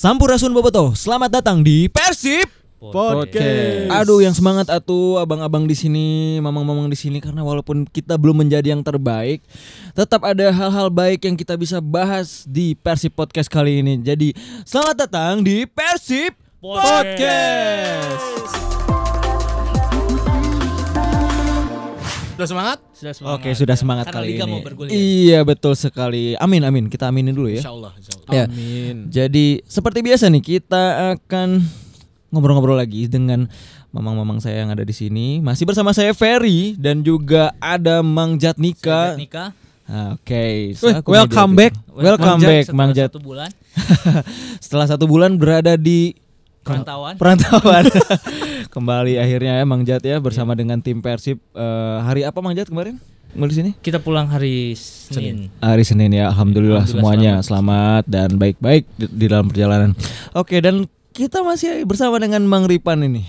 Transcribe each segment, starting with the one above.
Sampurasun Boboto, selamat datang di Persib. Podcast. Aduh, yang semangat atuh abang-abang di sini, mamang-mamang di sini karena walaupun kita belum menjadi yang terbaik, tetap ada hal-hal baik yang kita bisa bahas di Persib Podcast kali ini. Jadi, selamat datang di Persib Podcast. Udah semangat? Sudah semangat. Oke, sudah semangat Karena kali Liga ini. mau bergulir. Iya, betul sekali. Amin amin. Kita aminin dulu ya. Insya Allah, insya Allah. Ya. Amin. Jadi seperti biasa nih kita akan ngobrol-ngobrol lagi dengan mamang-mamang saya yang ada di sini. Masih bersama saya Ferry dan juga ada Mang Jatnika. Nikah. Ah, Oke, aku welcome back. Welcome Mang Jat back, setelah Mang Jat. Satu bulan Setelah satu bulan berada di perantauan. perantauan. Kembali akhirnya ya Mang Jat ya bersama dengan tim Persib. Eh, hari apa Mang Jat kemarin? Di sini? Kita pulang hari Senin. Hari Senin ya, alhamdulillah, Alhamdulillah semuanya selamat. dan baik-baik di, di dalam perjalanan. Oke, dan kita masih bersama dengan Mang Ripan ini.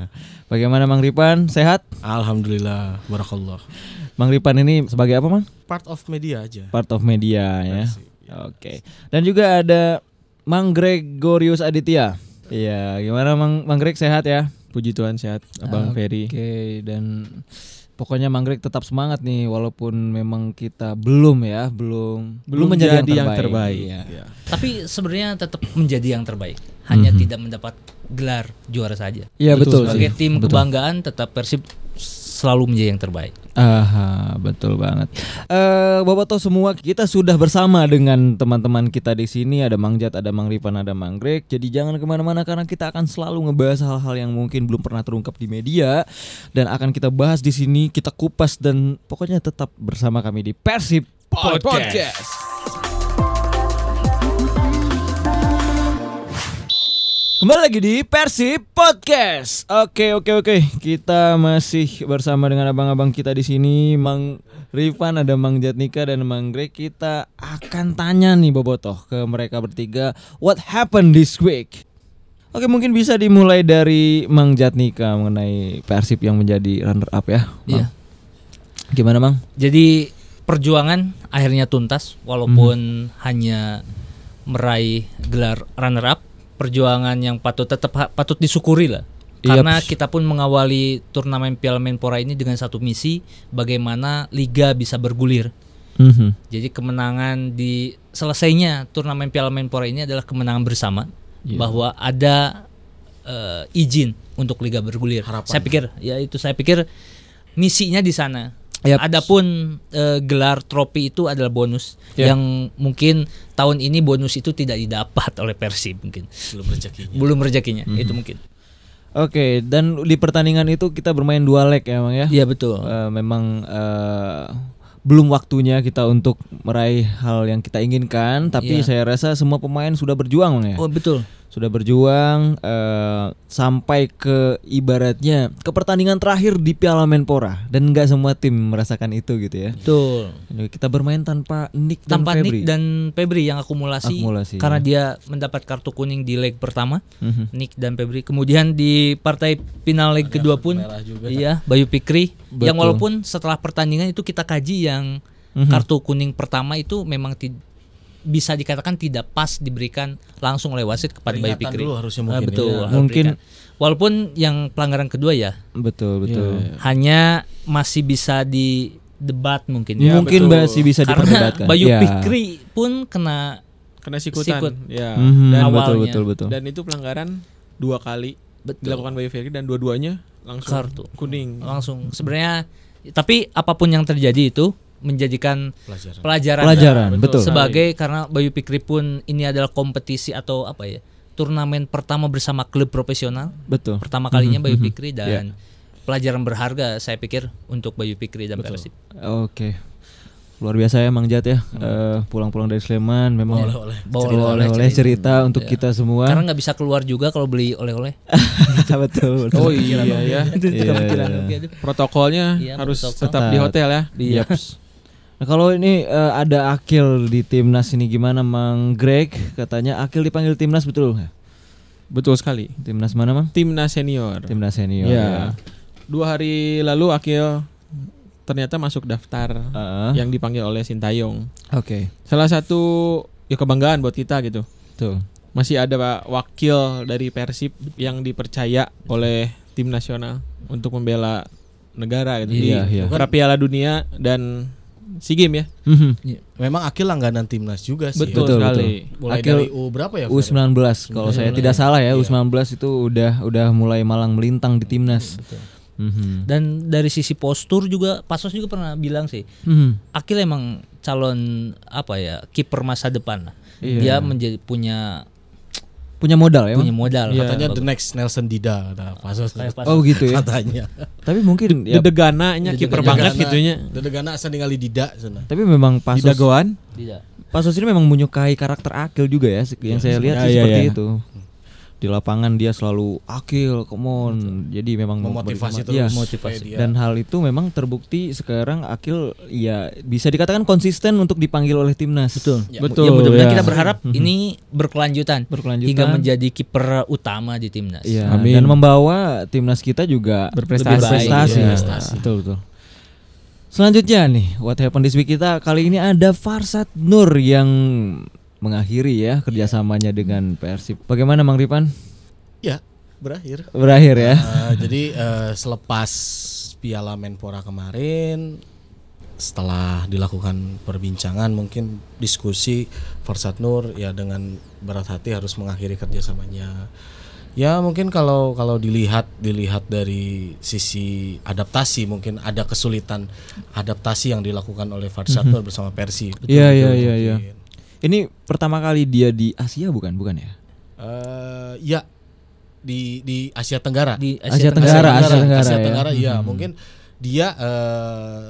Bagaimana Mang Ripan? Sehat? Alhamdulillah, barakallah. Mang Ripan ini sebagai apa, Mang? Part of media aja. Part of media ya. Persib, Oke. Dan juga ada Mang Gregorius Aditya. Iya, gimana Mang Mang Greg sehat ya? Puji Tuhan sehat, Abang Ferry. Oke, dan pokoknya Mang Greg tetap semangat nih walaupun memang kita belum ya, belum Belum menjadi jadi yang terbaik. Iya. Ya. Tapi sebenarnya tetap menjadi yang terbaik. Hanya Mhm. tidak mendapat gelar juara saja. Iya betul, Betul sih. Sebagai tim Betul. kebanggaan tetap Persib selalu menjadi yang terbaik. Aha, betul banget. Eh, Boboto semua kita sudah bersama dengan teman-teman kita di sini. Ada Mang Jat, ada Mang Ripan, ada Mang Greg. Jadi jangan ke mana-mana karena kita akan selalu ngebahas hal-hal yang mungkin belum pernah terungkap di media dan akan kita bahas di sini. Kita kupas dan pokoknya tetap bersama kami di Persib Podcast. Kembali lagi di Persib Podcast. Oke, oke, oke. Kita masih bersama dengan abang-abang kita di sini, Mang Rifan, ada Mang Jatnika dan Mang Greg. Kita akan tanya nih Bobotoh ke mereka bertiga, what happened this week? Oke, mungkin bisa dimulai dari Mang Jatnika mengenai Persib yang menjadi runner up ya. Mang. Iya. Gimana, Mang? Jadi perjuangan akhirnya tuntas walaupun hanya meraih gelar runner up. Perjuangan yang patut tetap patut disyukuri lah. Karena Yaps. kita pun mengawali turnamen Piala Menpora ini dengan satu misi bagaimana liga bisa bergulir. Mhm. Jadi kemenangan di selesainya turnamen Piala Menpora ini adalah kemenangan bersama Iya. bahwa ada eh, izin untuk liga bergulir. Harapan. Saya pikir ya itu saya pikir misinya di sana. Yap. Adapun eh, gelar trofi itu adalah bonus Ya. yang mungkin tahun ini bonus itu tidak didapat oleh Persib mungkin. Belum rezekinya. Belum rezekinya Mhm. itu mungkin. Oke, dan di pertandingan itu kita bermain dua leg ya, Mang ya. Iya betul. Eh, memang eh, belum waktunya kita untuk meraih hal yang kita inginkan, tapi Iya. saya rasa semua pemain sudah berjuang Bang, ya. Oh betul. Sudah berjuang eh, sampai ke ibaratnya ke pertandingan terakhir di Piala Menpora dan nggak semua tim merasakan itu gitu ya. Betul. Kita bermain tanpa Nick dan Tanpa Febri. Nick dan Febri yang akumulasi, Akumulasi, karena ya. dia mendapat kartu kuning di leg pertama. Mhm. Nick dan Febri. Kemudian di partai final leg kedua pun juga, iya Bayu Pikri Betul. yang walaupun setelah pertandingan itu kita kaji yang Mhm. kartu kuning pertama itu memang bisa dikatakan tidak pas diberikan langsung oleh wasit kepada Bayu Pikri. dulu harusnya Ah, mungkin betul. ya. harus Mungkin- diberikan. walaupun yang pelanggaran kedua ya Betul, betul. Iya, iya. hanya masih bisa di debat mungkin Ya, Mungkin betul. masih bisa karena diperdebatkan. Bayu Ya. Pikri pun kena Kena sikutan. Sikut. Ya. Mhm, Dan, betul, awalnya. betul, betul. dan itu pelanggaran dua kali betul dilakukan Bayu Ferry dan dua-duanya langsung Kartu. kuning. langsung sebenarnya tapi apa pun yang terjadi itu menjadikan Pelajaran. pelajaran Pelajaran, Ya, betul. sebagai karena Bayu Pikri pun ini adalah kompetisi atau apa ya turnamen pertama bersama klub profesional Betul. pertama kalinya Mhm, Bayu. Pikri dan pelajaran berharga saya pikir untuk Bayu Pikri dan. Persib Oke. Luar biasa ya Mang Jat ya. Eh, pulang-pulang dari Sleman memang Oleh-oleh. Bawa cerita- oleh-oleh oleh-oleh cerita untuk Ya. kita semua. karena nggak bisa keluar juga kalau beli oleh-oleh betul, betul. Oh iya ya. Itu Iya, kepikiran iya. oke, aduh. Protokolnya Iya, harus protokol. tetap di hotel ya. Iya. Nah, kalau ini eh, ada Akil di timnas ini gimana Mang Greg? Katanya Akil dipanggil timnas betul nggak? Betul sekali. Timnas mana Mang? Timnas senior. Timnas senior. Ya. Dua hari lalu Akil ternyata masuk daftar Heeh. yang dipanggil oleh Sintayong. Oke. Salah satu ya kebanggaan buat kita gitu. Tuh. masih ada Pak wakil dari Persib yang dipercaya oleh tim nasional untuk membela negara gitu. Iya, di iya. Piala Dunia dan SEA Games ya. Mhm. Memang Akil langganan timnas juga sih. Betul, Betul, sekali. Mulai Akil dari U berapa ya? Fer? U19 kalau saya tidak salah ya U19 itu udah udah mulai malang melintang di timnas. Mhm. Dan dari sisi postur juga Pasos juga pernah bilang sih, Mhm. Akil emang calon apa ya kiper masa depan. Iya. Dia menjadi punya Punya modal ya, punya modal. Katanya Bagus. the next Nelson Dida ada Pasos. Kayak Pasos. Oh gitu ya. Katanya. Tapi mungkin ya Dedegananya kiper banget gitu nya. Dedegana asa ningali Dida sana. tapi memang Pasos Didagoan. Tidak. Pasos ini memang menyukai karakter Akil juga ya yang saya lihat Iya, sih iya, seperti iya. itu. Di lapangan dia selalu Akil, come on. Jadi memang Memotivasi terus. Motivasi. supaya dia- Dan hal itu memang terbukti sekarang Akil ya bisa dikatakan konsisten untuk dipanggil oleh timnas. Betul. Ya, Betul, ya mudah-mudahan ya. kita berharap ini berkelanjutan, Berkelanjutan. hingga menjadi kiper utama di timnas. Iya, Amin. dan membawa timnas kita juga Berprestasi. lebih berprestasi. Ya, berprestasi. Betul betul. Selanjutnya nih, what happened this week kita kali ini ada Farsad Nur yang mengakhiri ya kerjasamanya dengan Persib. Bagaimana Mang Ripan? Ya, berakhir. Berakhir ya? Eh, jadi eh, selepas Piala Menpora kemarin setelah dilakukan perbincangan mungkin diskusi Farsad Nur ya dengan berat hati harus mengakhiri kerjasamanya ya mungkin kalau kalau dilihat dilihat dari sisi adaptasi mungkin ada kesulitan adaptasi yang dilakukan oleh Farsad Nur bersama Persib Iya iya iya iya. Ini pertama kali dia di Asia bukan? Bukan ya? Eh, ya di di Asia Tenggara Di Asia Asia, Tenggara, Tenggara. Asia Tenggara, Asia ya. Tenggara, iya Mhm. mungkin dia eh,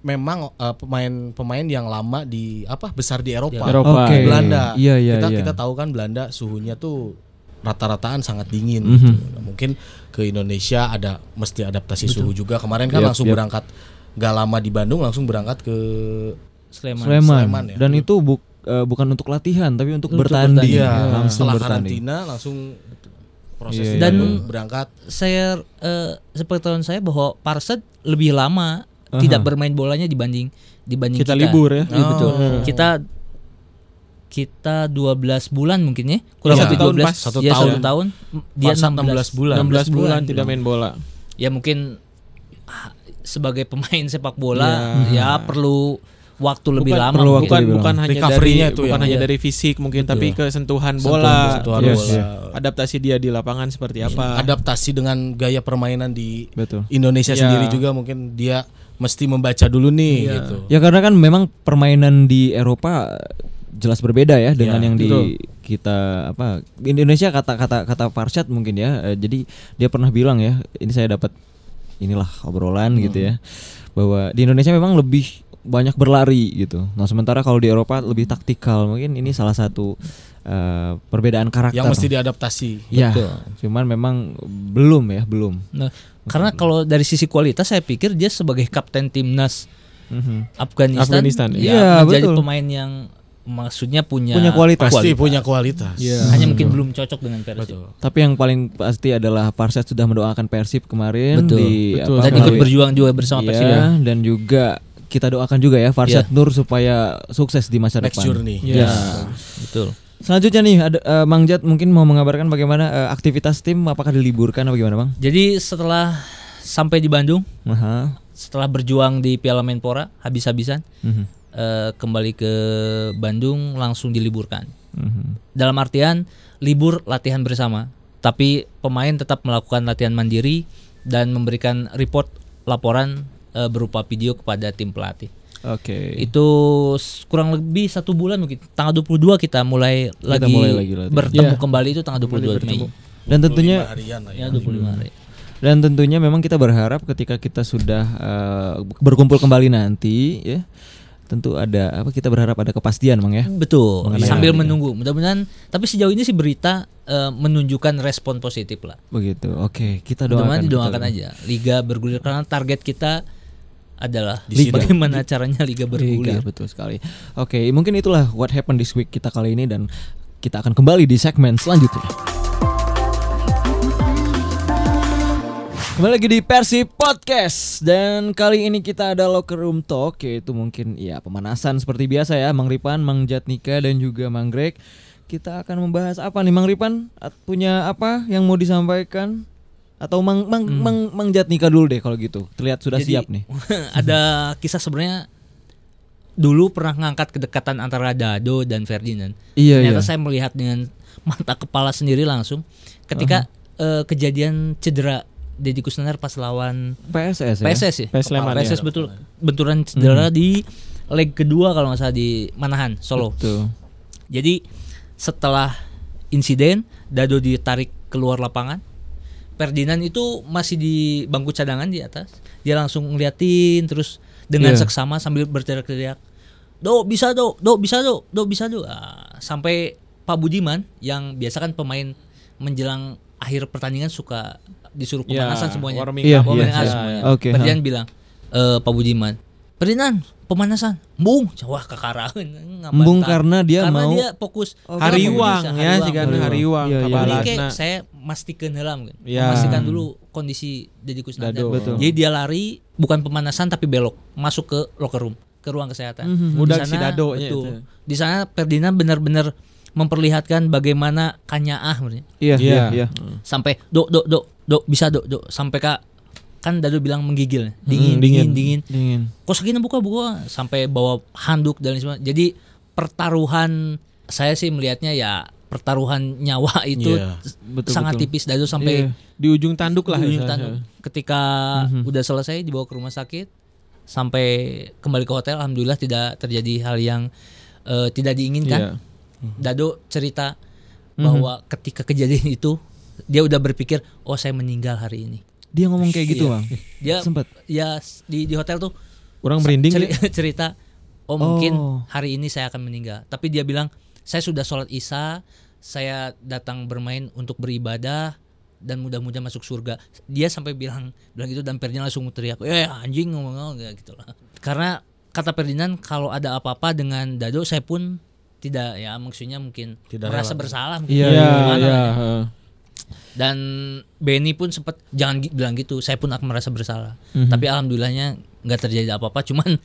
memang eh, pemain pemain yang lama di apa besar di Eropa, Eropa. Oke. Di Belanda. Iya iya kita iya. kita tahu kan Belanda suhunya tuh rata-rataan sangat dingin Mhm. gitu. Nah, mungkin ke Indonesia ada mesti adaptasi suhu juga. Kemarin kan Yap, langsung yap. berangkat gak lama di Bandung langsung berangkat ke Sleman. Sleman. Sleman ya. Dan itu buk- eh, bukan untuk latihan tapi untuk, Untuk bertanding. bertanding. iya, langsung setelah bertanding. karantina langsung proses Iya, di Dan- Bandung, berangkat Saya eh, sepengetahuan saya bahwa Parsad lebih lama tidak bermain bolanya dibanding dibanding Kita kita. libur ya. Iya, betul. Oh. Kita kita 12 bulan mungkin ya. Kurang Iya. lebih Satu tahun 12. pas. Satu ya, tahun. satu tahun. Dia Farsad 16 16 bulan. 16 bulan tidak main bola. Ya mungkin ah, sebagai pemain sepak bola ya perlu waktu lebih bukan, lama. perlu waktu bukan lebih bukan lama. hanya dari Recovery-nya itu bukan yang- hanya iya. dari fisik mungkin Betul. tapi ke sentuhan Sentuhan- bola, sentuhan Yes. bola. adaptasi dia di lapangan seperti apa. adaptasi dengan gaya permainan di Betul. Indonesia Ya. sendiri juga mungkin dia mesti membaca dulu nih gitu. Ya karena kan memang permainan di Eropa jelas berbeda ya dengan Ya, yang di betul. kita apa Indonesia kata kata kata Farshad mungkin ya. Eh, jadi dia pernah bilang ya, ini saya dapat inilah obrolan gitu ya bahwa di Indonesia memang lebih banyak berlari gitu. Nah, sementara kalau di Eropa lebih taktikal. Mungkin ini salah satu eh, perbedaan karakter. Yang mesti diadaptasi. Ya, Betul. cuman memang belum ya, belum. Nah, karena kalau dari sisi kualitas saya pikir dia sebagai kapten timnas Mhm. Afghanistan, Afghanistan, ya iya, menjadi betul. pemain yang maksudnya punya Punya kualitas. Pasti punya kualitas. Iya. Hanya mungkin belum cocok dengan Persib. Betul. Tapi yang paling pasti adalah Farshad sudah mendoakan Persib kemarin Betul, di betul. apa, Dan ikut berjuang juga bersama Iya, Persib. ya. dan juga kita doakan juga ya Farshad Iya. Nur supaya sukses di masa Next depan. journey. Ya. Betul. Selanjutnya nih ada eh, Mang Jat mungkin mau mengabarkan bagaimana eh, aktivitas tim apakah diliburkan atau bagaimana, Bang? Jadi setelah sampai di Bandung, Aha. setelah berjuang di Piala Menpora habis-habisan, Mhm. eh, kembali ke Bandung langsung diliburkan. Mhm. Dalam artian libur latihan bersama, tapi pemain tetap melakukan latihan mandiri dan memberikan report laporan eh, berupa video kepada tim pelatih. Oke. Itu s- kurang lebih satu bulan mungkin. Tanggal 22 kita mulai lagi, mulai lagi latihan. bertemu Iya. kembali itu tanggal 22 Mei. Dan tentunya 25 harian lah Ya, ya. 25 hari. Dan tentunya memang kita berharap ketika kita sudah eh, berkumpul kembali nanti ya tentu ada apa kita berharap ada kepastian Bang ya. Betul. Mengenai Sambil menunggu. Mudah-mudahan tapi sejauh ini sih berita eh, menunjukkan respon positif lah. Begitu. Oke, kita doakan. Mudah-mudahan didoakan kita- aja. Liga bergulir karena target kita adalah Di sini. bagaimana caranya liga Liga, bergulir. betul sekali. Oke, mungkin itulah what happened this week kita kali ini dan kita akan kembali di segmen selanjutnya. Kembali lagi di Persib Podcast dan kali ini kita ada locker room talk yaitu mungkin ya pemanasan seperti biasa ya Mang Ripan, Mang Jatnika dan juga Mang Greg. kita akan membahas apa nih Mang Ripan? Punya apa yang mau disampaikan? Atau Mang Mang Mang, Mang Jatnika dulu deh kalau gitu. Terlihat sudah Jadi, siap nih. ada kisah sebenarnya dulu pernah ngangkat kedekatan antara Dado dan Ferdinand. Iya Ternyata saya melihat dengan mata kepala sendiri langsung ketika eh, kejadian cedera Deddy Kusnandar pas lawan PSS ya. PSS ya. PS Sleman, PSS ya. betul. Benturan cedera di leg kedua kalau nggak salah di Manahan, Solo. Tuh. Jadi setelah insiden Dado ditarik keluar lapangan. Ferdinand itu masih di bangku cadangan di atas. Dia langsung ngeliatin terus dengan Iya. seksama sambil berteriak-teriak, "Do, bisa, Do. Do, bisa, Do. Do, bisa, Do." Ah, sampai Pak Budiman yang biasa kan pemain menjelang akhir pertandingan suka disuruh Ya, pemanasan semuanya. warming Iya, up. Warming iya, up iya. semuanya. Oke, Ferdinand bilang, eh Pak Budiman, Ferdinand pemanasan, bung, wah kekarahan, Embung karena dia karena mau- dia fokus Oh, Hariwang ya jika Hariwang. hariwang Iya, iya. Jadi saya mastikan heula mungkin. Ya. Memastikan dulu kondisi Deddy Kusnandar. Dado. Betul. Jadi dia lari bukan pemanasan tapi belok masuk ke locker room, ke ruang kesehatan. Mhm. Di Mudah sana- si Dado betul. itu. Di sana Ferdinand benar-benar memperlihatkan bagaimana kanyaah. Iya, iya, Iya. iya. Sampai dok dok dok dok bisa dok dok sampai kak kan Dado bilang menggigil dingin Hmm, dingin dingin. dingin segini buka buka sampai bawa handuk dan sebagainya. Jadi pertaruhan saya sih melihatnya ya pertaruhan nyawa itu Iya. Betul, sangat betul. tipis Dado sampai Iya. di ujung tanduk lah di ujung istilahnya. tanduk. Ketika udah selesai dibawa ke rumah sakit sampai kembali ke hotel alhamdulillah tidak terjadi hal yang eh, tidak diinginkan. Dado cerita bahwa ketika kejadian itu dia udah berpikir oh saya meninggal hari ini. Dia ngomong kayak gitu, Iya. Bang. Dia Sempet. ya di di hotel tuh Orang merinding ceri- ya. cerita oh mungkin Oh. hari ini saya akan meninggal tapi dia bilang saya sudah sholat isya saya datang bermain untuk beribadah dan mudah-mudahan masuk surga dia sampai bilang bilang gitu dan Ferdinand langsung teriak eh anjing ngomong ngomong gitu lah karena kata Ferdinand kalau ada apa-apa dengan Dado saya pun tidak ya maksudnya mungkin Tidak merasa rela. bersalah mungkin Iya, Iya, iya. ya. Dan Benny pun sempat jangan bilang gitu saya pun akan merasa bersalah Mhm. tapi alhamdulillahnya nggak terjadi apa-apa cuman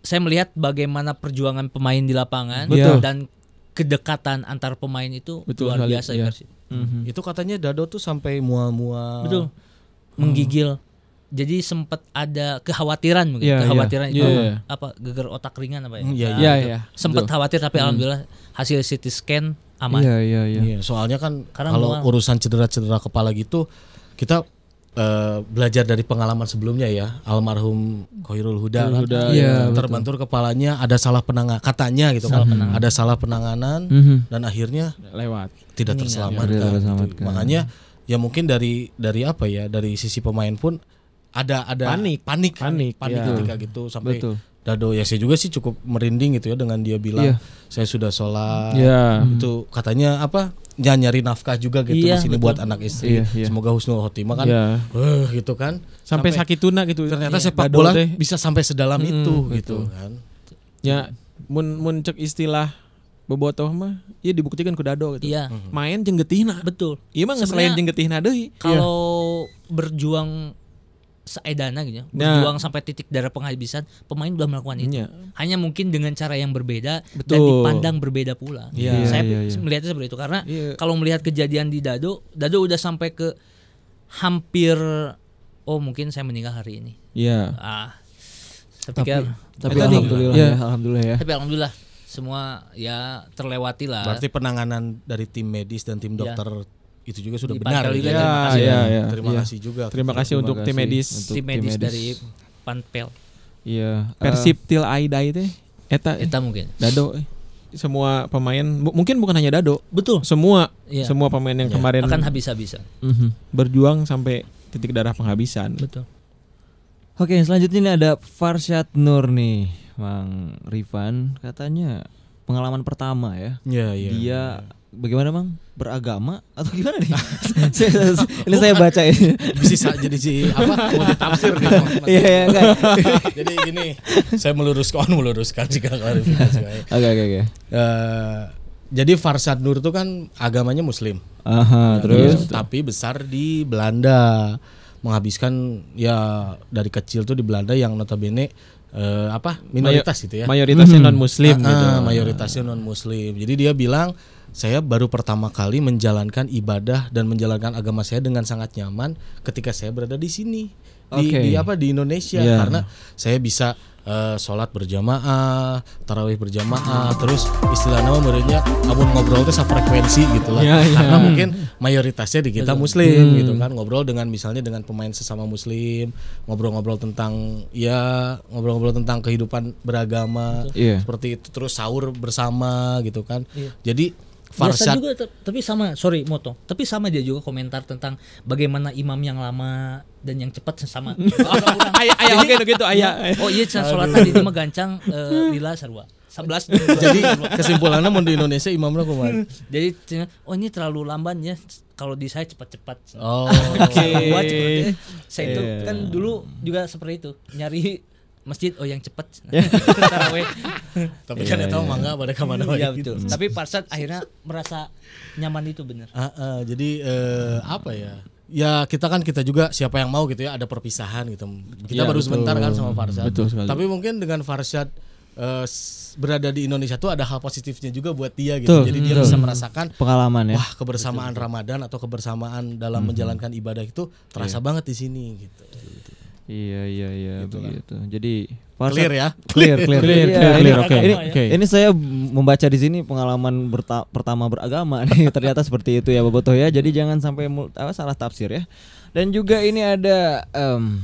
saya melihat bagaimana perjuangan pemain di lapangan Betul. dan kedekatan antar pemain itu Betul luar biasa iya. ya Persib. Mhm. Itu katanya Dado tuh sampai mual-mual. betul menggigil jadi sempat ada kekhawatiran mungkin Iya, iya. kekhawatiran itu Iya, iya. apa geger otak ringan apa ya Hmm, iya, Nah, Iya, itu. iya. sempat khawatir tapi alhamdulillah hasil CT scan aman Iya, iya, iya. Iya, soalnya kan Karena kalau urusan cedera-cedera kepala gitu kita eh, belajar dari pengalaman sebelumnya ya almarhum Khairul Huda kan Huda, iya, terbentur kepalanya ada salah penanganan katanya gitu kan ada salah penanganan Mhm. dan akhirnya lewat. tidak terselamatkan, Tidak gitu. terselamatkan. makanya ya mungkin dari dari apa ya dari sisi pemain pun ada ada Panik. panik Panik, panik iya. ketika gitu sampai Betul. Dado ya saya juga sih cukup merinding gitu ya dengan dia bilang Iya. saya sudah sholat Iya. itu katanya apa ya nyari nafkah juga gitu Iya, di sini betul. buat anak istri Iya, iya. semoga husnul khotimah kan Iya. eh gitu kan Sampai, sakit tuna gitu. ternyata Iya. sepak bola teh. bisa sampai sedalam Mm-mm, itu gitu kan Ya, mun mun cek istilah bobotoh mah iya dibuktikan ku dado gitu. iya Main jeung getihna. betul Iya mah selain jeung getihna deui. kalau berjuang seedana gitu ya, Nah. berjuang sampai titik darah penghabisan pemain udah melakukan itu Iya. hanya mungkin dengan cara yang berbeda dan Betul. dipandang berbeda pula Iya, saya iya, iya. melihatnya seperti itu karena Iya. kalau melihat kejadian di Dado Dado udah sampai ke hampir oh mungkin saya meninggal hari ini Iya. ah saya Tapi, pikir tapi Itu nih, alhamdulillah iya. ya, alhamdulillah ya. tapi alhamdulillah semua ya terlewati lah berarti penanganan dari tim medis dan tim Iya. dokter itu juga sudah benar juga, gitu. terima kasih. Iya, iya. terima Iya. kasih juga Terima kasih Terima untuk tim medis. untuk tim medis, dari Panpel Iya. Persib til Aida itu eta eh, kita mungkin Dado eh. semua pemain mungkin bukan hanya Dado betul semua Iya. semua pemain yang kemarin akan habis-habisan Eh, mhm. berjuang sampai titik darah penghabisan betul Oke, selanjutnya ini ada Farsyad Nur nih, Mang Rifan. Katanya pengalaman pertama ya. Iya, iya. Dia bagaimana, Mang? Beragama atau gimana nih? Saya- ini saya baca ini. bisa jadi si apa mau ditafsir gitu. Iya, iya, enggak. jadi gini saya meluruskan meluruskan jika klarifikasi Oke, oke, oke. Eh, jadi Farsad Nur itu kan agamanya Muslim, Aha, terus Iya, tapi besar di Belanda, menghabiskan ya dari kecil tuh di Belanda yang notabene eh, apa minoritas gitu ya. mayoritasnya Mhm. non muslim Ah, gitu ah, mayoritasnya non Muslim. Jadi dia bilang saya baru pertama kali menjalankan ibadah dan menjalankan agama saya dengan sangat nyaman ketika saya berada di sini di, Oke. di apa di Indonesia Iya. karena saya bisa eh, sholat berjamaah, tarawih berjamaah, terus istilahnya mah menurutnya abun ngobrol teh frekuensi gitu lah. Iya, iya. Karena mungkin mayoritasnya di kita muslim gitu kan, ngobrol dengan misalnya dengan pemain sesama muslim, ngobrol-ngobrol tentang ya ngobrol-ngobrol tentang kehidupan beragama Iya. seperti itu terus sahur bersama gitu kan. Iya. Jadi Biasa Farshad juga tapi sama sorry moto tapi sama dia juga komentar tentang bagaimana imam yang lama dan yang cepat sama. Ayah ayah oke gitu ayah. oh iya sholat tadi mah gancang eh, lila sarwa 11 jadi kesimpulannya mau di Indonesia imamnya kumaha? jadi oh ini terlalu lamban ya kalau di saya cepat-cepat Oh. Gua cepet. saya itu Iya. kan dulu juga seperti itu nyari masjid oh yang cepat taraweh Tapi kan itu mangga pada ke mana Iya betul tapi Parsat akhirnya merasa nyaman itu bener Ah, ah, jadi eh, apa ya? Ya kita kan kita juga siapa yang mau gitu ya ada perpisahan gitu. Kita Iya, baru betul. sebentar kan sama Farshad. Betul sekali. Tapi mungkin dengan Farshad eh, berada di Indonesia tuh ada hal positifnya juga buat dia gitu. Betul, Jadi dia betul. bisa merasakan Pengalaman ya. wah kebersamaan Ramadan atau kebersamaan dalam menjalankan ibadah itu terasa banget di sini gitu. Iya iya iya Gitu lah. begitu. Jadi Clear ya? Clear clear Clear, clear, ini- clear, oke, Ini, oke. ini saya membaca di sini pengalaman berta- pertama beragama nih ternyata seperti itu ya Bobotoh ya. Jadi jangan sampai mul- apa, salah tafsir ya. Dan juga ini ada em,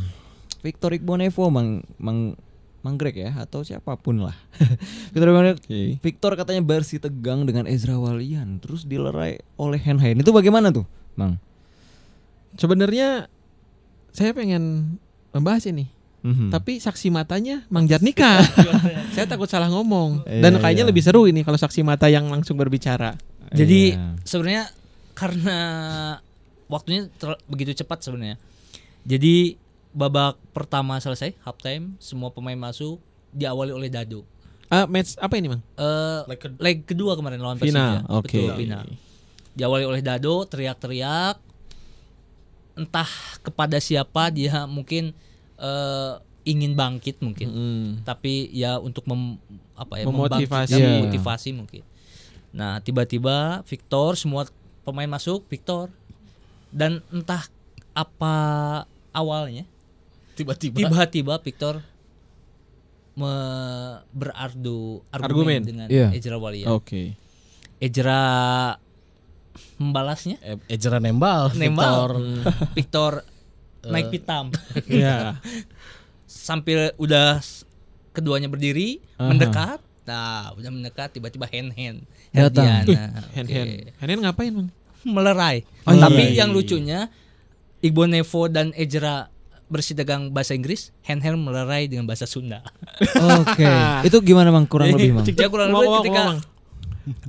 Victor Igbonevo Mang Mang Manggrek ya atau siapa pun lah. Victor Oke. Victor katanya bersih tegang dengan Ezra Walian terus dilerai oleh Henhain. Itu bagaimana tuh, Mang? Sebenarnya saya pengen membahas ini. Mhm. Tapi saksi matanya Mang Jarnika. saya takut salah ngomong. Iya, Dan kayaknya iya. lebih seru ini kalau saksi mata yang langsung berbicara. Jadi Iya. sebenarnya karena waktunya ter- begitu cepat sebenarnya. Jadi babak pertama selesai half time semua pemain masuk diawali oleh Dado. Ah, match apa ini, Mang? Eh Leg kedua. leg kedua kemarin lawan Final, Persija. oke. Betul, final. Diawali oleh Dado teriak-teriak entah kepada siapa dia mungkin eh, ingin bangkit mungkin. Hmm. Tapi ya untuk mem, apa ya Memotivasi. Iya. memotivasi mungkin. Nah, tiba-tiba Victor semua pemain masuk Victor dan entah apa awalnya Tiba-tiba tiba-tiba Victor me- berardu argumen, Argumen. dengan Iya. Ejra Walia. Oke. Ejra membalasnya eh, Ejra nembal, Victor. nembal Victor naik pitam Iya. sambil udah keduanya berdiri Aha. mendekat nah udah mendekat tiba-tiba hand hand Datang. Hand hand. Hand hand ngapain, Mang? melerai Oh, tapi iya. yang lucunya Igbo Nevo dan Ejra bersih dagang bahasa Inggris hand hand melerai dengan bahasa Sunda Oke. Itu gimana Mang kurang lebih, Mang? ya kurang lebih ketika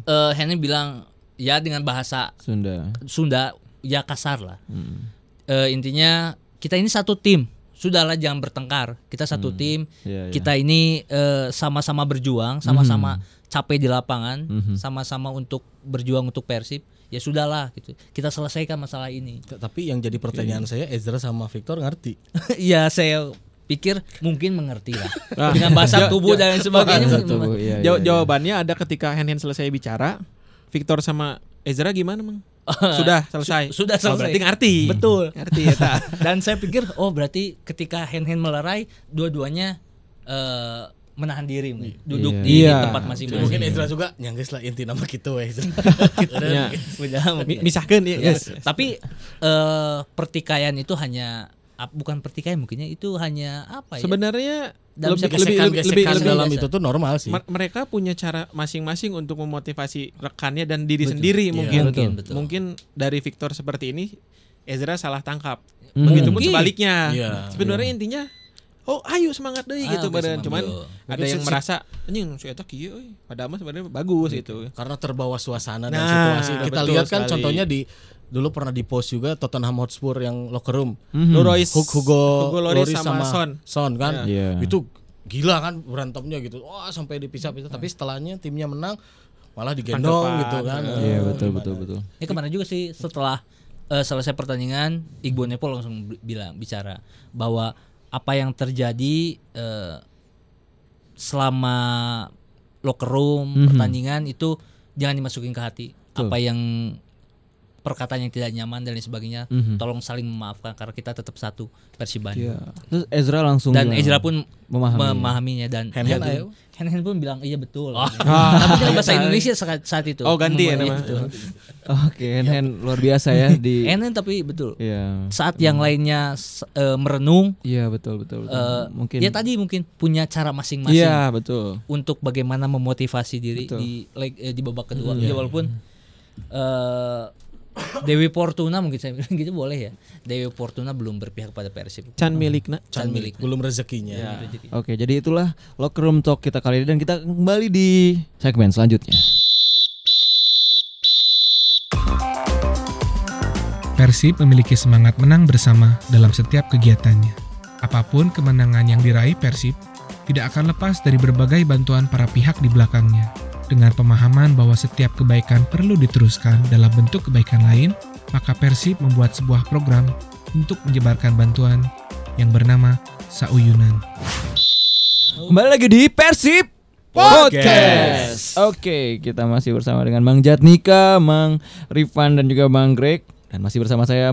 eh hand hand bilang ya dengan bahasa Sunda. Sunda ya kasar lah Hmm. Eh, intinya kita ini satu tim sudahlah jangan bertengkar kita satu tim Iya, iya. kita ini eh, sama-sama berjuang sama-sama Mhm. capek di lapangan sama-sama untuk berjuang untuk Persib ya sudahlah gitu kita selesaikan masalah ini Tapi yang jadi pertanyaan saya Ezra sama Victor ngerti. ya saya pikir mungkin mengerti lah Ah. dengan bahasa tubuh dan sebagainya Bahasa tubuh, iya, Jaw- iya, iya. Jawabannya ada ketika hand hand selesai bicara. Victor sama Ezra gimana, Mang? Sudah selesai. Su- sudah Oh, selesai. berarti ngerti. Betul. Ngerti ya, Ta? dan saya pikir oh berarti ketika hand hand melerai dua-duanya eh, menahan diri mungkin. duduk Iya. di Iya. tempat masing-masing mungkin Ezra juga nyangges lah inti nama kita weh. Ya. Mi- Misahkan ya. Yes. Tapi eh pertikaian itu hanya bukan pertikaian mungkinnya itu hanya apa ya? Sebenarnya Dalam lebih, sepak- lebih, lebih, lebih, lebih- dalam biasa. itu tuh normal sih. mer- mereka punya cara masing-masing untuk memotivasi rekannya dan diri sendiri mungkin. Mungkin, betul. Mungkin dari Victor seperti ini Ezra salah tangkap. Mhm. Begitupun Mungkin. sebaliknya. Iya. Sebenarnya intinya Oh ayo semangat deh Ah, gitu badan semangat. cuman Yo. ada Mungkin yang si- merasa anjing si eta kieu euy padahal mah sebenarnya bagus gitu. Karena terbawa suasana dan Nah, situasi. Kita betul lihat kan sekali. contohnya di dulu pernah di post juga Tottenham Hotspur yang locker room. Mhm. Loris Hug- Hugo, Hugo Loris sama, Son. Son kan. Iya. Itu gila kan berantemnya gitu. Wah, sampai dipisah-pisah tapi setelahnya timnya menang malah digendong Tangkapan. gitu kan. Iya Eh, betul gimana? betul betul. Ini kemarin juga sih setelah eh, selesai pertandingan Igbo Nepo langsung bi- bilang bicara bahwa apa yang terjadi eh, selama locker room Mhm. pertandingan itu jangan dimasukin ke hati. Betul. apa yang perkataan yang tidak nyaman dan lain sebagainya Mhm. tolong saling memaafkan karena kita tetap satu Persib Bandung Iya. Terus Ezra langsung dan Ezra pun memahami. memahaminya dan Hand-hand dia- ayo. hand-hand pun bilang iya betul tapi kan bahasa Indonesia saat, saat itu Oh, ganti ya Iya, nama. Oke, hand hand luar biasa ya di hand-hand tapi betul Iya. saat yang lainnya eh, merenung Iya, betul betul. betul. eh, mungkin ya tadi mungkin punya cara masing-masing Iya, betul. untuk bagaimana memotivasi diri Betul. di leg eh, di babak kedua ya walaupun eh, Dewi Fortuna mungkin saya bilang gitu boleh ya Dewi Fortuna belum berpihak pada Persib Can milikna. Can milik belum rezekinya. Oke, jadi itulah locker room talk kita kali ini dan kita kembali di segmen selanjutnya. Persib memiliki semangat menang bersama dalam setiap kegiatannya. Apa pun kemenangan yang diraih Persib, tidak akan lepas dari berbagai bantuan para pihak di belakangnya. Dengan pemahaman bahwa setiap kebaikan perlu diteruskan dalam bentuk kebaikan lain, maka Persib membuat sebuah program untuk menyebarkan bantuan yang bernama Sauyunan. Kembali lagi di Persib Podcast. Oke, kita masih bersama dengan Bang Jatnika, Mang Rifan dan juga Bang Greg dan masih bersama saya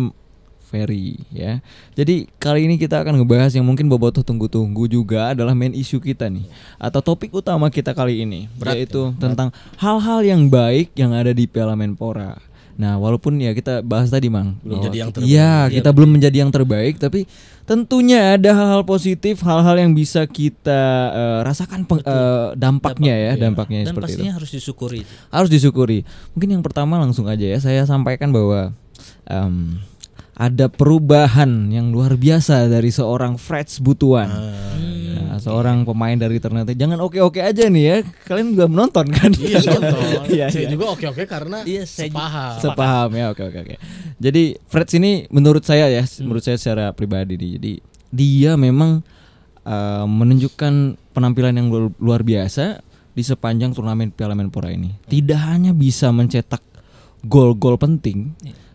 Ferry ya. Jadi kali ini kita akan ngebahas yang mungkin Bobotoh tunggu-tunggu juga adalah main isu kita nih atau topik utama kita kali ini yaitu tentang hal-hal yang baik yang ada di Piala Menpora. Nah, walaupun ya kita bahas tadi, Mang, Belum jadi yang kita- terbaik. Iya, kita belum menjadi yang terbaik, tapi tentunya ada hal-hal positif, hal-hal yang bisa kita eh, rasakan peng- eh, dampaknya ya, dampaknya dan seperti itu. pastinya harus disyukuri itu. Harus disyukuri. Mungkin yang pertama langsung aja ya, saya sampaikan bahwa em, ada perubahan yang luar biasa dari seorang Freds Butuan. Nah, seorang pemain dari Ternate. Jangan oke-oke aja nih ya. Kalian juga menonton kan? Iya, nonton. Iya, Saya iya. juga oke-oke karena Iya, saya juga- sepaham. Sepaham ya, oke oke oke. Jadi Freds ini menurut saya ya, menurut saya secara pribadi nih, jadi dia memang uh, menunjukkan penampilan yang luar- luar biasa di sepanjang turnamen Piala Menpora ini. Tidak hanya bisa mencetak gol-gol penting,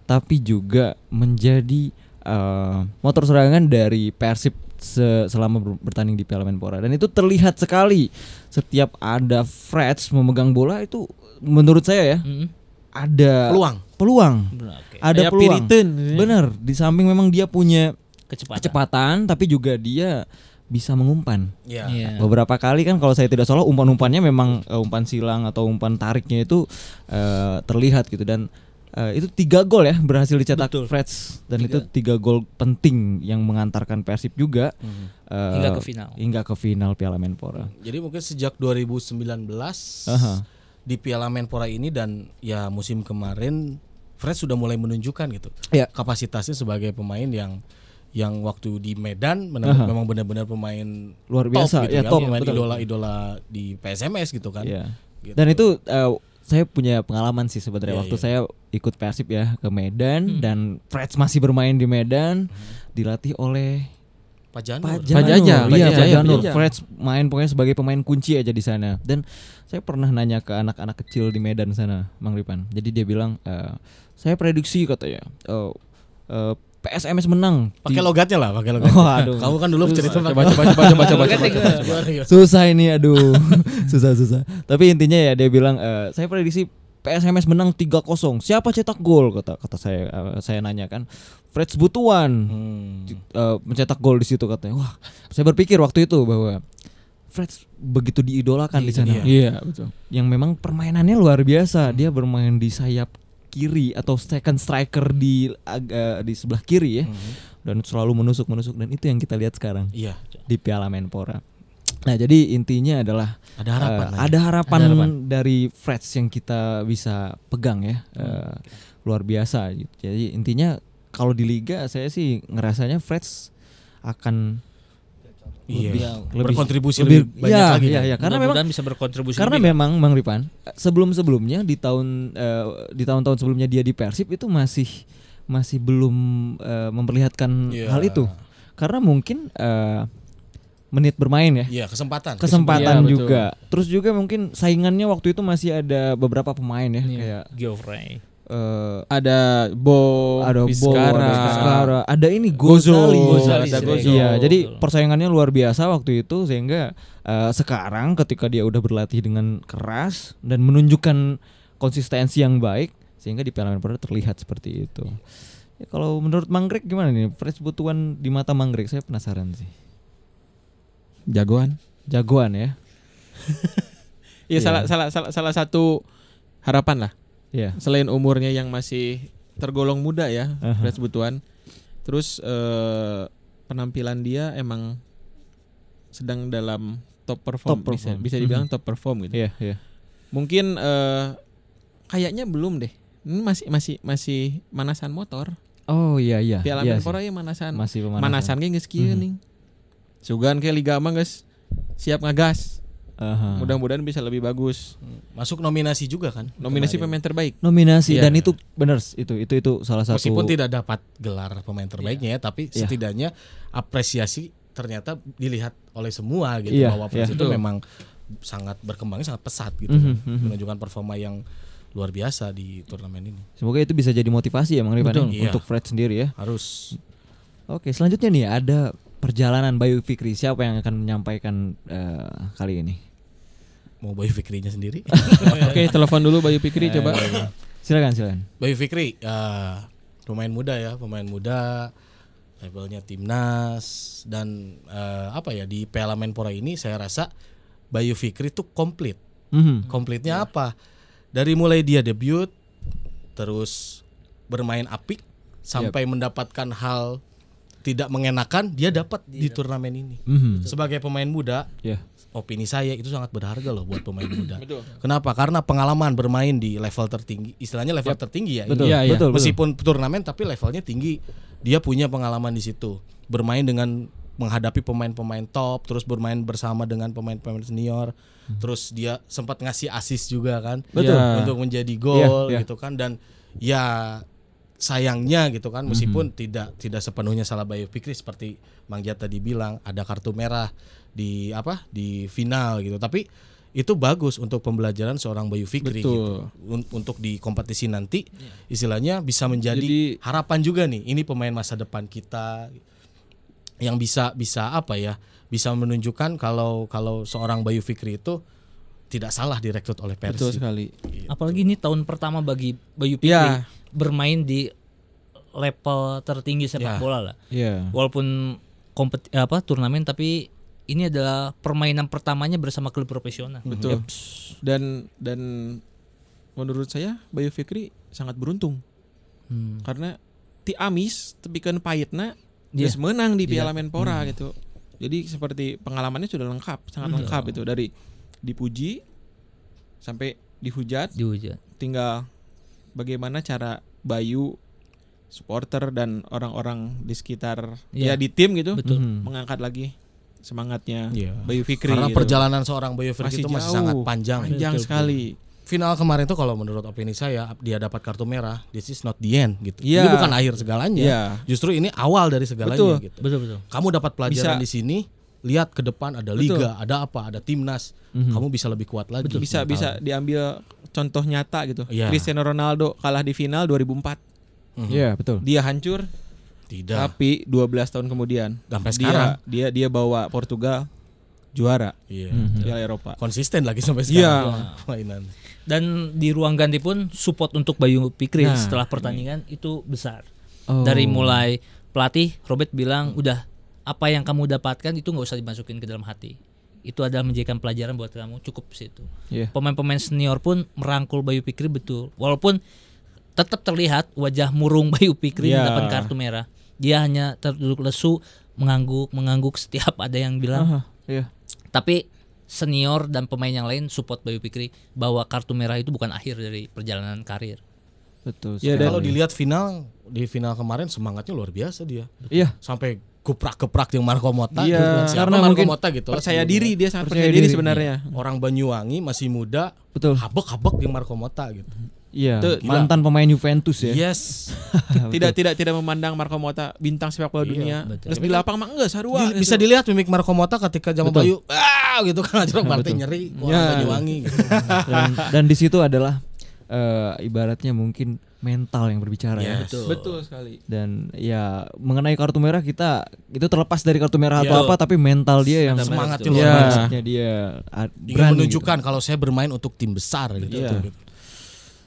tapi juga menjadi uh, motor serangan dari Persib se- selama ber- bertanding di Piala Menpora dan itu terlihat sekali setiap ada Freds memegang bola itu menurut saya ya Mm-mm. ada Peluang. peluang oke. ada Kayak peluang Piriton. bener di samping memang dia punya kecepatan. kecepatan tapi juga dia bisa mengumpan Iya. Iya. beberapa kali kan kalau saya tidak salah umpan-umpannya memang eh, umpan silang atau umpan tariknya itu eh, terlihat gitu dan eh, itu tiga gol ya berhasil dicetak Betul. Freds dan itu tiga gol penting yang mengantarkan Persib juga eh, Hingga ke final. hingga ke final Piala Menpora Jadi mungkin sejak 2019 Aha. di Piala Menpora ini dan ya musim kemarin Fred sudah mulai menunjukkan gitu Ya. kapasitasnya sebagai pemain yang yang waktu di Medan benar- Aha. memang benar-benar pemain Luar top biasa, gitu ya, kan, top, pemain betul. idola-idola di PSMS gitu kan. Iya. Gitu. Dan itu eh, saya punya pengalaman sih sebenarnya Iya, waktu iya. saya ikut Persib ya ke Medan dan Freds masih bermain di Medan dilatih oleh Pak Janur. Pak Pak Jaja, Janur. Pak Iya, Jaja, Pak Janur. Pak Jaja. Freds main pokoknya sebagai pemain kunci aja di sana. Dan saya pernah nanya ke anak-anak kecil di Medan sana, Mang Ripan. Jadi dia bilang, eh, saya prediksi katanya, eh, eh, PSMS menang. Pakai logatnya lah, pakai logatnya. Waduh. Kamu kan dulu cerita Coba coba coba coba coba susah ini aduh. Susah susah. Tapi intinya ya dia bilang eh, saya prediksi PSMS menang 3-0 siapa cetak gol? Kata kata saya eh, saya nanya kan. Freds Butuan. Hmm. eh, mencetak gol di situ katanya. Wah saya berpikir waktu itu bahwa Freds begitu diidolakan di sana. Iya, betul. yang memang permainannya luar biasa. Dia bermain di sayap kiri atau second striker di agak di sebelah kiri ya dan selalu menusuk menusuk dan itu yang kita lihat sekarang Iya, di Piala Menpora. Nah, jadi intinya adalah ada harapan eh, ya. ada harapan Ada harapan. dari Freds yang kita bisa pegang ya. Eh, luar biasa gitu. Jadi intinya kalau di liga saya sih ngerasanya Freds akan Iya. lebih, lebih Berkontribusi lebih, lebih banyak ya, lagi Iya, iya. karena memang bisa berkontribusi karena lebih. memang Bang Ripan sebelum-sebelumnya di tahun eh, di tahun-tahun sebelumnya dia di Persib itu masih masih belum eh, memperlihatkan Iya. hal itu. Karena mungkin eh, menit bermain ya Iya, kesempatan. kesempatan betul. juga. Terus juga mungkin saingannya waktu itu masih ada beberapa pemain ya kayak Geoffrey. Eh, Ada Bo, ada Bo, ada ada ini Gozo. Gozali. Gozali, ada Gozo. Gozo. Iya, jadi persaingannya luar biasa waktu itu sehingga eh, sekarang ketika dia udah berlatih dengan keras dan menunjukkan konsistensi yang baik, sehingga di Piala Menpora terlihat seperti itu. Ya, kalau menurut Manggrek gimana nih? Fresh Butuan di mata Manggrek saya penasaran sih. Jagoan. Jagoan ya. Iya Iya. salah salah salah salah satu harapan lah. Iya. Selain umurnya yang masih tergolong muda ya. Fred Butuan. Terus eh, penampilan dia emang sedang dalam top perform, Top bisa perform. bisa dibilang top perform gitu. Iya, iya. Mungkin eh, kayaknya belum deh. Ini masih masih masih manasan motor. Oh iya iya. Piala iya Menpora ya manasan. masih pemanasan. Manasan kieu Mhm. ning. Sugan ke liga mah geus siap ngagas. Aha. Mudah-mudahan bisa lebih bagus. Masuk nominasi juga kan? Nominasi Kemarin. pemain terbaik. nominasi Iya. dan itu benar itu itu itu salah satu Meskipun tidak dapat gelar pemain terbaiknya ya, tapi Iya. setidaknya apresiasi ternyata dilihat oleh semua gitu Iya, bahwa iya. Fresh itu memang sangat berkembangnya sangat pesat gitu, mhm. menunjukkan performa yang luar biasa di turnamen ini. Semoga itu bisa jadi motivasi ya Bang Rifan ya, Iya. untuk Fred sendiri ya. Harus Oke, selanjutnya nih ada perjalanan Bayu Fikri. Siapa yang akan menyampaikan eh, kali ini? Mau Bayu Fikrinya sendiri. Oke, telepon dulu Bayu Pikri coba. Silakan, silakan. Bayu Fikri eh, pemain muda ya, pemain muda levelnya timnas dan eh, apa ya di Piala Menpora ini saya rasa Bayu Fikri tuh komplit. Mhm. Komplitnya apa? Dari mulai dia debut terus bermain apik sampai mendapatkan hal tidak mengenakan dia dapat di turnamen ini. Mhm. Sebagai pemain muda, Ya. Opini saya itu sangat berharga loh buat pemain muda. Betul. Kenapa? Karena pengalaman bermain di level tertinggi, istilahnya level tertinggi ya. ini. Betul, Iya, iya. betul, betul. Meskipun turnamen tapi levelnya tinggi, dia punya pengalaman di situ. Bermain dengan menghadapi pemain-pemain top, terus bermain bersama dengan pemain-pemain senior, terus dia sempat ngasih assist juga kan, Betul. untuk menjadi gol Iya, iya. gitu kan dan ya sayangnya gitu kan meskipun tidak tidak sepenuhnya salah Bayu Fikri seperti Mang Jat tadi bilang ada kartu merah di apa di final gitu tapi itu bagus untuk pembelajaran seorang Bayu Fikri Betul. gitu Un- untuk di kompetisi nanti istilahnya bisa menjadi Jadi- harapan juga nih ini pemain masa depan kita yang bisa bisa apa ya bisa menunjukkan kalau kalau seorang Bayu Fikri itu tidak salah direkrut oleh Betul Persib sekali. Apalagi ini tahun pertama bagi Bayu Fikri Iya. bermain di level tertinggi sepak Ya. bola lah. Iya. Walaupun kompet apa turnamen tapi ini adalah permainan pertamanya bersama klub profesional. Betul. Dan dan menurut saya Bayu Fikri sangat beruntung Hmm. karena ti amis tepikeun pahitna Iya. geus menang di Iya. Piala Menpora gitu. Jadi seperti pengalamannya sudah lengkap, sangat Hmm. lengkap itu dari dipuji sampai dihujat, Dihujat. tinggal bagaimana cara Bayu supporter dan orang-orang di sekitar Iya. ya di tim gitu Betul. Mhm. mengangkat lagi semangatnya Iya. Bayu Fikri karena gitu. perjalanan seorang Bayu Fikri Masih itu masih jauh. sangat panjang panjang Betul, sekali. final kemarin tuh kalau menurut opini saya dia dapat kartu merah this is not the end gitu Iya. ini bukan akhir segalanya Iya. justru ini awal dari segalanya Betul. gitu Betul betul. kamu dapat pelajaran Bisa. di sini lihat ke depan ada Betul. liga ada apa ada timnas Mhm. kamu bisa lebih kuat lagi bisa mental. bisa diambil contoh nyata gitu. Iya. Cristiano Ronaldo kalah di final 2004. Mhm. Iya, betul. Dia hancur tidak tapi 12 tahun kemudian sampai dia sekarang dia dia bawa Portugal juara iya. Piala Eropa. konsisten lagi sampai Iya. sekarang mainan Dan di ruang ganti pun support untuk Bayu Fikri Nah, setelah pertandingan itu besar. Oh. Dari mulai pelatih Robert bilang udah apa yang kamu dapatkan itu nggak usah dimasukin ke dalam hati. Itu adalah menjadikan pelajaran buat kamu cukup situ. Iya. Pemain-pemain senior pun merangkul Bayu Fikri betul. Walaupun tetap terlihat wajah murung Bayu Fikri Iya. mendapat kartu merah. Dia hanya terduduk lesu, mengangguk, mengangguk setiap ada yang bilang. Aha, iya. Tapi senior dan pemain yang lain support Bayu Fikri bahwa kartu merah itu bukan akhir dari perjalanan karir. Betul. Ya, kalau dilihat final di final kemarin semangatnya luar biasa dia Iya. sampai guprak-geprak yang Marco Mota Iya. Siapa karena Marco Mota gitu Percaya sebelumnya. diri dia sangat Percaya percaya, diri, diri. sebenarnya. orang Banyuwangi masih muda Betul. habek-habek di Marco Mota gitu Iya, Tuh, gila. mantan pemain Juventus ya. yes tidak tidak tidak memandang Marco Mota bintang sepak bola Iya, dunia. Terus di lapang mah enggak sarua. Di- bisa dilihat mimik Marco Mota ketika zaman. Bayu ah gitu kan aja berarti nyeri Ya. Banyuwangi gitu. dan, dan di situ adalah eh, ibaratnya mungkin mental yang berbicara ya. Yes. Betul. Betul sekali. Dan ya mengenai kartu merah kita itu terlepas dari kartu merah Iya. atau apa tapi mental dia yang Semangatnya luar Iya. biasa. Maksudnya dia ah, Ingin berani menunjukkan kalau saya bermain untuk tim besar gitu. Iya. Gitu.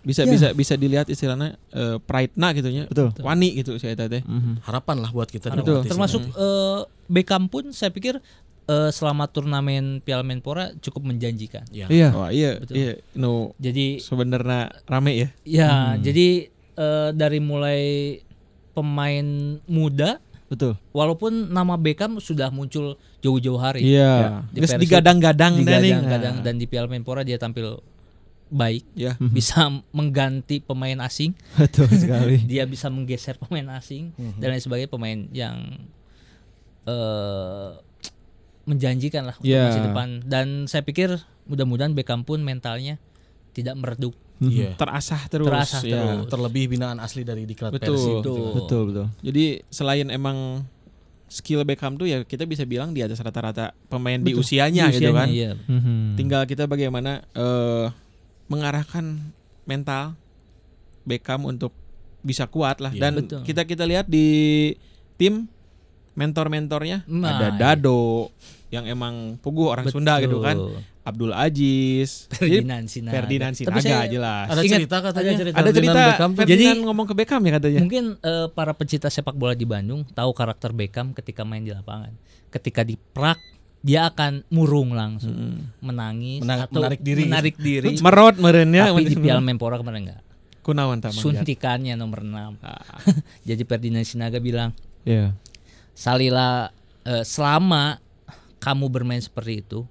Bisa Ya. bisa bisa dilihat istilahnya eh, pride-na gitu nya. Betul. Wani gitu saya teh. Mhm. Harapan lah buat kita di Betul. Termasuk eh, Beckham pun saya pikir eh, selama turnamen Piala Menpora cukup menjanjikan. Ya. Iya. Oh iya, Betul. iya. No, Jadi sebenarnya rame ya. ya Hmm. jadi eh, dari mulai pemain muda Betul. walaupun nama Beckham sudah muncul jauh-jauh hari. Iya. Di Geus Persib, digadang-gadang digadang-gadang dan di Piala Menpora dia tampil baik, Ya. bisa mengganti pemain asing, Betul sekali. dia bisa menggeser pemain asing dan lain sebagainya pemain yang eh menjanjikan lah untuk Ya. masa depan dan saya pikir mudah-mudahan Beckham pun mentalnya tidak meredup. Iya. Terasah terus. Terasah ya. terus. Terlebih binaan asli dari Diklat Betul. Persib. Betul. gitu. Betul betul. Jadi selain emang skill Beckham tuh ya kita bisa bilang di atas rata-rata pemain di usianya Di gitu usianya, kan. iya. Mhm. Tinggal kita bagaimana eh mengarahkan mental Beckham untuk bisa kuat lah Iya. dan Betul. kita kita lihat di tim mentor-mentornya Nah, ada iya. Dado yang emang puguh orang Sunda gitu kan. Betul. Abdul Aziz, Ferdinand Sinaga. Ferdinand Tapi Sinaga saya- jelas. Ada Ingat, cerita katanya. ada cerita. Ada Ferdinand cerita Beckham tuh. Ferdinand Jadi- ngomong ke Beckham ya katanya. Mungkin eh, para pecinta sepak bola di Bandung tahu karakter Beckham ketika main di lapangan. Ketika di prak dia akan murung langsung, menangis Menang- atau menarik diri. menarik diri. Merot merennya Tapi di Piala Menpora kemarin enggak. Kunawan taman. Suntikannya nomor 6. Jadi Ferdinand Sinaga bilang, Iya. "Salila eh, selama kamu bermain seperti itu,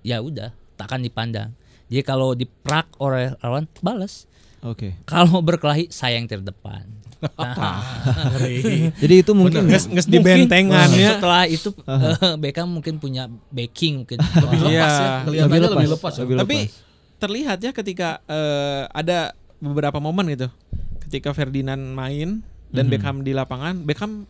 ya udah, tak akan dipandang. Jadi kalau diprak oleh lawan balas. Oke. Kalau berkelahi saya yang terdepan." Nah, Jadi itu mungkin Nges, nges di bentengan ya. Setelah itu eh, Beckham mungkin punya backing mungkin. Lebih lepas ya. Iya. Kelihatannya lebih lepas. ya. lebih Tapi lepas. terlihat ya ketika eh, ada beberapa momen gitu. Ketika Ferdinand main dan Beckham di lapangan, Beckham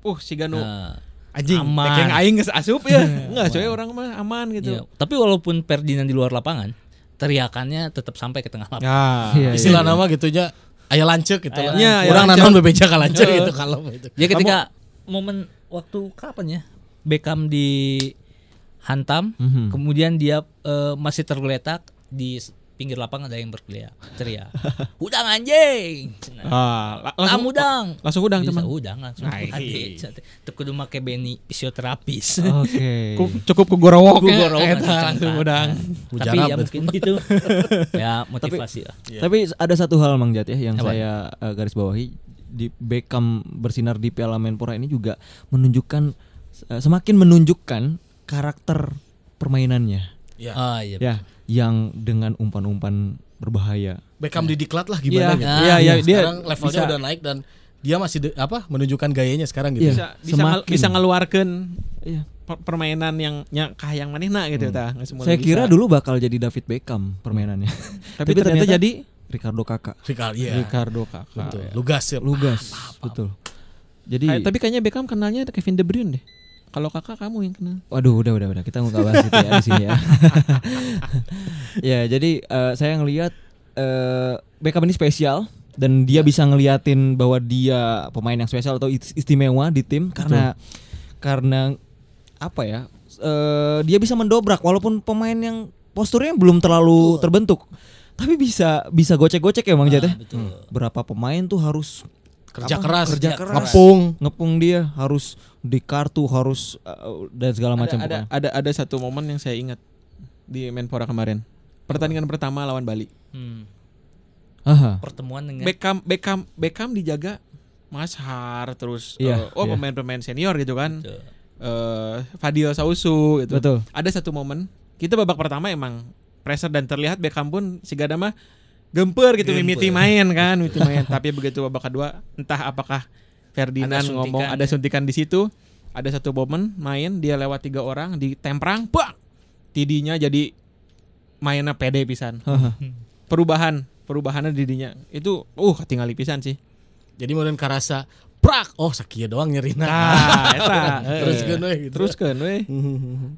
uh si Gano Nah, anjing aman. aing geus asup ya. Enggak, coy orang mah aman gitu. iya. Tapi walaupun Ferdinand di luar lapangan, teriakannya tetap sampai ke tengah lapangan. Ya. Iya, Istilah nama gitunya aya lancek gitu lah. Aya Orang lancek. nanon bebeja ka lancek gitu kalau itu. Jadi ketika momen waktu kapan ya Beckham dihantam, Mhm. kemudian dia eh, masih tergeletak di pinggir lapangan ada yang berteriak, teriak, udang anjing, Cenah. Ah, la- Tam langsung udang, langsung udang Bisa teman. udang langsung. Nah, cenah. Teu kudu make beni fisioterapis. Oke. Ku- Cukup ku gorowok Ku ya, udang. Tapi ya mungkin gitu. ya motivasi lah. Tapi ada satu hal Mang Jat ya yang Apa? saya eh, garis bawahi di Beckham bersinar di Piala Menpora ini juga menunjukkan eh, semakin menunjukkan karakter permainannya Ya. Ah iya. ya yang dengan umpan-umpan berbahaya. Beckham di Diklat lah gimana gitu. iya, iya, dia Sekarang levelnya bisa- udah naik dan dia masih de- apa menunjukkan gayanya sekarang gitu. Iya. bisa bisa, ngel- semakin. bisa ngeluarkan Iya. per- permainan yang yang kah yang manehna gitu tah. Nggak semua Saya bisa. kira dulu bakal jadi David Beckham permainannya. tapi, ternyata, jadi Ricardo Kakak. Ricardo, iya. Ricardo Kakak. Betul. Lugas ya. Lugas, betul. Jadi Kayak- tapi kayaknya Beckham kenalnya Kevin De Bruyne deh. Kalau kakak kamu yang kenal. Waduh, udah udah udah kita nggak bahas itu ya di sini ya. ya, jadi eh, saya ngelihat eh Beckham ini spesial dan dia bisa ngeliatin bahwa dia pemain yang spesial atau is- istimewa di tim karena karena apa ya? eh dia bisa mendobrak walaupun pemain yang posturnya belum terlalu terbentuk. Tapi bisa bisa gocek-gocek ya Bang Jat ya. betul. Berapa pemain tuh harus Kerja apa? keras, kerja kerja keras, ngepung. ngepung dia harus di kartu harus eh, dan segala macam ada, ada ada ada satu momen yang saya ingat di Menpora kemarin. Pertandingan pertama lawan Bali. Hmm. Aha. Pertemuan dengan Beckham Beckham Beckham dijaga Mas Har terus Iya, eh, oh iya. pemain-pemain senior gitu kan. Betul. Eh Fadil Sausu gitu. Betul. Ada satu momen kita babak pertama emang pressure dan terlihat Beckham pun si Gada mah gemper gitu Gemper. mimiti main kan, mimiti main. Tapi begitu babak kedua entah apakah Ferdinand Ada ngomong ada ya. suntikan di situ. Ada satu momen main dia lewat tiga orang di temprang, bak. Tidinya jadi mainnya pede pisan. Perubahan, perubahannya didinya. Itu uh tinggal pisan sih. Jadi kemudian karasa prak oh sakieu doang nyerina. Nah, eta. Terus kan we gitu. Terus kan we.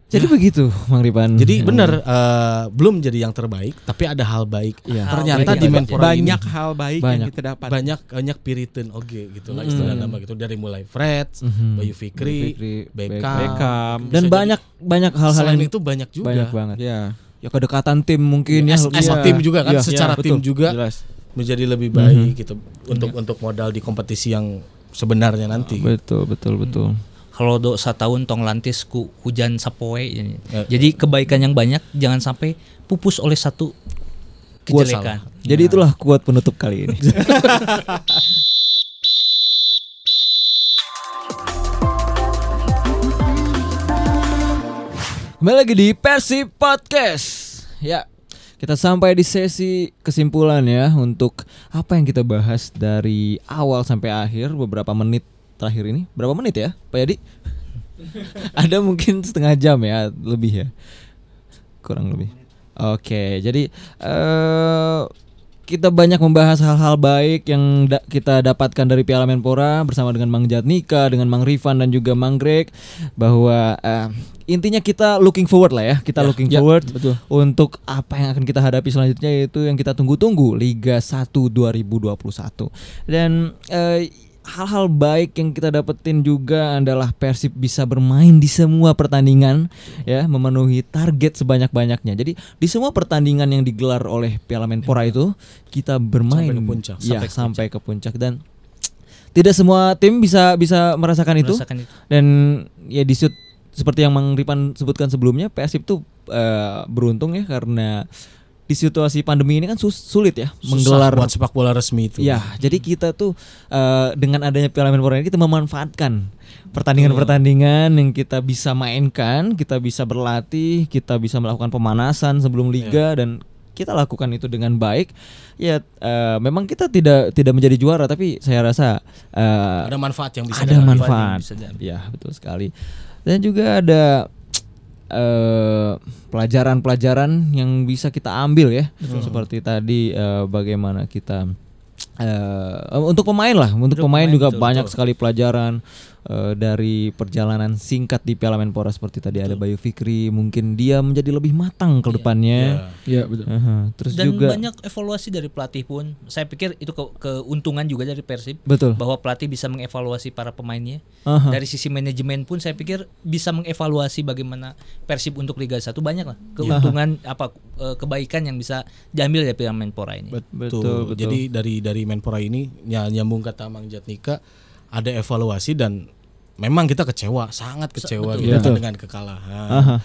Jadi begitu, Mang Ripan. Jadi benar eh, belum jadi yang terbaik, tapi ada hal baik. Iya. Ternyata baik di yang Menpora ini banyak hal baik yang Banyak. kita dapat. banyak banyak piriteun oge gitu lah istilah nama gitu dari mulai Fred, Mhm. Bayu Fikri, Fikri, Beckham, Beckham. dan banyak banyak hal-hal yang itu banyak juga. banyak banget. Ya. ya kedekatan tim mungkin ya. As- as a Iya. tim juga kan, Iya, secara iya, tim juga. Jelas. menjadi lebih baik gitu untuk untuk modal di kompetisi yang sebenarnya nanti. Betul, betul, betul. Kalau do setahun tong lantis ku hujan sapoe ini. Ya. Jadi kebaikan yang banyak jangan sampai pupus oleh satu kejelekan. Jadi itulah kuat penutup kali ini. Kembali lagi di Persib Podcast. Ya, kita sampai di sesi kesimpulan ya untuk apa yang kita bahas dari awal sampai akhir beberapa menit terakhir ini. Berapa menit ya, Pak Yadi? Ada mungkin setengah jam ya, lebih ya. Kurang lebih. Oke, jadi eh kita banyak membahas hal-hal baik yang da- kita dapatkan dari Piala Menpora bersama dengan Mang Jatnika, dengan Mang Rifan dan juga Mang Greg bahwa eh, intinya kita looking forward lah ya, kita looking forward untuk apa yang akan kita hadapi selanjutnya yaitu yang kita tunggu-tunggu Liga 1 2021. Dan eh, hal-hal baik yang kita dapetin juga adalah Persib bisa bermain di semua pertandingan ya memenuhi target sebanyak-banyaknya. Jadi di semua pertandingan yang digelar oleh Piala Menpora itu kita bermain Sampai ke puncak. Ya, Sampai sampai, ke ke puncak dan tidak semua tim bisa bisa merasakan itu Merasakan itu. dan ya di seperti yang Mang Ripan sebutkan sebelumnya Persib tuh eh, beruntung ya karena di situasi pandemi ini kan sus- sulit ya Susah menggelar buat sepak bola resmi itu. Ya, jadi kita tuh eh, dengan adanya Piala Menpora ini kita memanfaatkan pertandingan-pertandingan yang kita bisa mainkan, kita bisa berlatih, kita bisa melakukan pemanasan sebelum liga dan kita lakukan itu dengan baik. Ya, eh, memang kita tidak tidak menjadi juara, tapi saya rasa eh, Ada manfaat yang bisa ada manfaat. bisa diambil. Ya, betul sekali. Dan juga ada eh, pelajaran-pelajaran yang bisa kita ambil ya. Seperti tadi eh, bagaimana kita eh, untuk pemain lah, untuk, pemain, juga banyak sekali pelajaran eh, dari perjalanan singkat di Piala Menpora seperti tadi ada Bayu Fikri, mungkin dia menjadi lebih matang ke depannya. Iya betul. Aha, Terus Dan juga banyak evaluasi dari pelatih pun. Saya pikir itu ke- keuntungan juga dari Persib betul. bahwa pelatih bisa mengevaluasi para pemainnya. Aha. Dari sisi manajemen pun saya pikir bisa mengevaluasi bagaimana Persib untuk Liga 1 banyak lah keuntungan apa eh, kebaikan yang bisa diambil dari Piala Menpora ini. Betul. Betul, betul. Jadi dari dari Menpora ini ny- nyambung kata Mang Jatnika ada evaluasi dan memang kita kecewa, sangat kecewa gitu kan dengan kekalahan. Aha.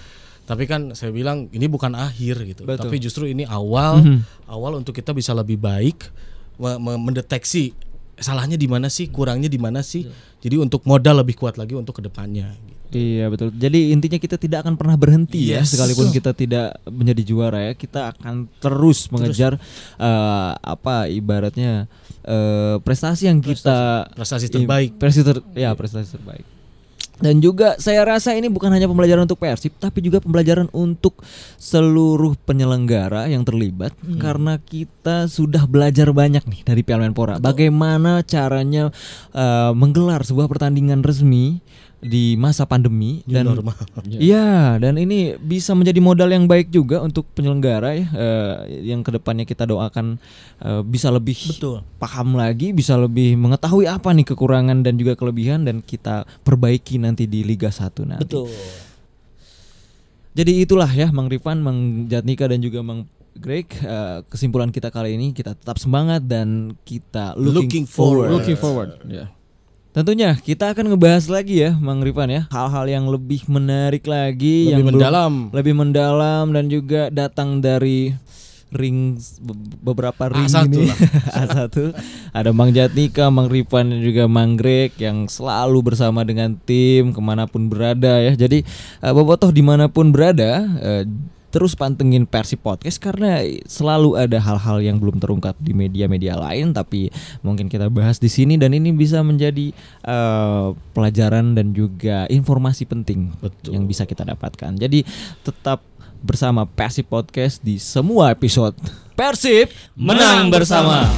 Tapi kan saya bilang ini bukan akhir gitu. Betul. Tapi justru ini awal Mhm. awal untuk kita bisa lebih baik me- me- mendeteksi salahnya di mana sih, kurangnya di mana sih. Jadi untuk modal lebih kuat lagi untuk ke depannya. gitu. Iya betul. Jadi intinya kita tidak akan pernah berhenti ya Yes. sekalipun kita tidak menjadi juara ya. Kita akan terus mengejar eh, apa ibaratnya eh, prestasi yang kita Prestasi terbaik. prestasi ter- ya prestasi terbaik. Dan juga saya rasa ini bukan hanya pembelajaran untuk Persib tapi juga pembelajaran untuk seluruh penyelenggara yang terlibat karena kita sudah belajar banyak nih dari Piala Menpora. Bagaimana caranya eh, menggelar sebuah pertandingan resmi di masa pandemi New dan normal. Iya, dan ini bisa menjadi modal yang baik juga untuk penyelenggara ya, eh, yang ke depannya kita doakan eh, bisa lebih Betul. paham lagi, bisa lebih mengetahui apa nih kekurangan dan juga kelebihan dan kita perbaiki nanti di Liga 1 nanti. Betul. Jadi itulah ya Mang Rifan, Mang Jatnika dan juga Mang Greg eh, kesimpulan kita kali ini kita tetap semangat dan kita looking, Looking forward. Looking forward. Ya. Tentunya kita akan ngebahas lagi ya Mang Rifan ya hal-hal yang lebih menarik lagi Lebih yang belum- mendalam. lebih mendalam dan juga datang dari ring be- beberapa ring A1 ini lah. A1 ada Mang Jatnika, Mang Rifan dan juga Mang Greg yang selalu bersama dengan tim ke mana pun berada ya jadi eh, bobotoh di mana pun berada eh, terus pantengin Persib Podcast karena selalu ada hal-hal yang belum terungkap di media-media lain tapi mungkin kita bahas di sini dan ini bisa menjadi eh, pelajaran dan juga informasi penting Betul. yang bisa kita dapatkan. Jadi tetap bersama Persib Podcast di semua episode. Persib Menang bersama.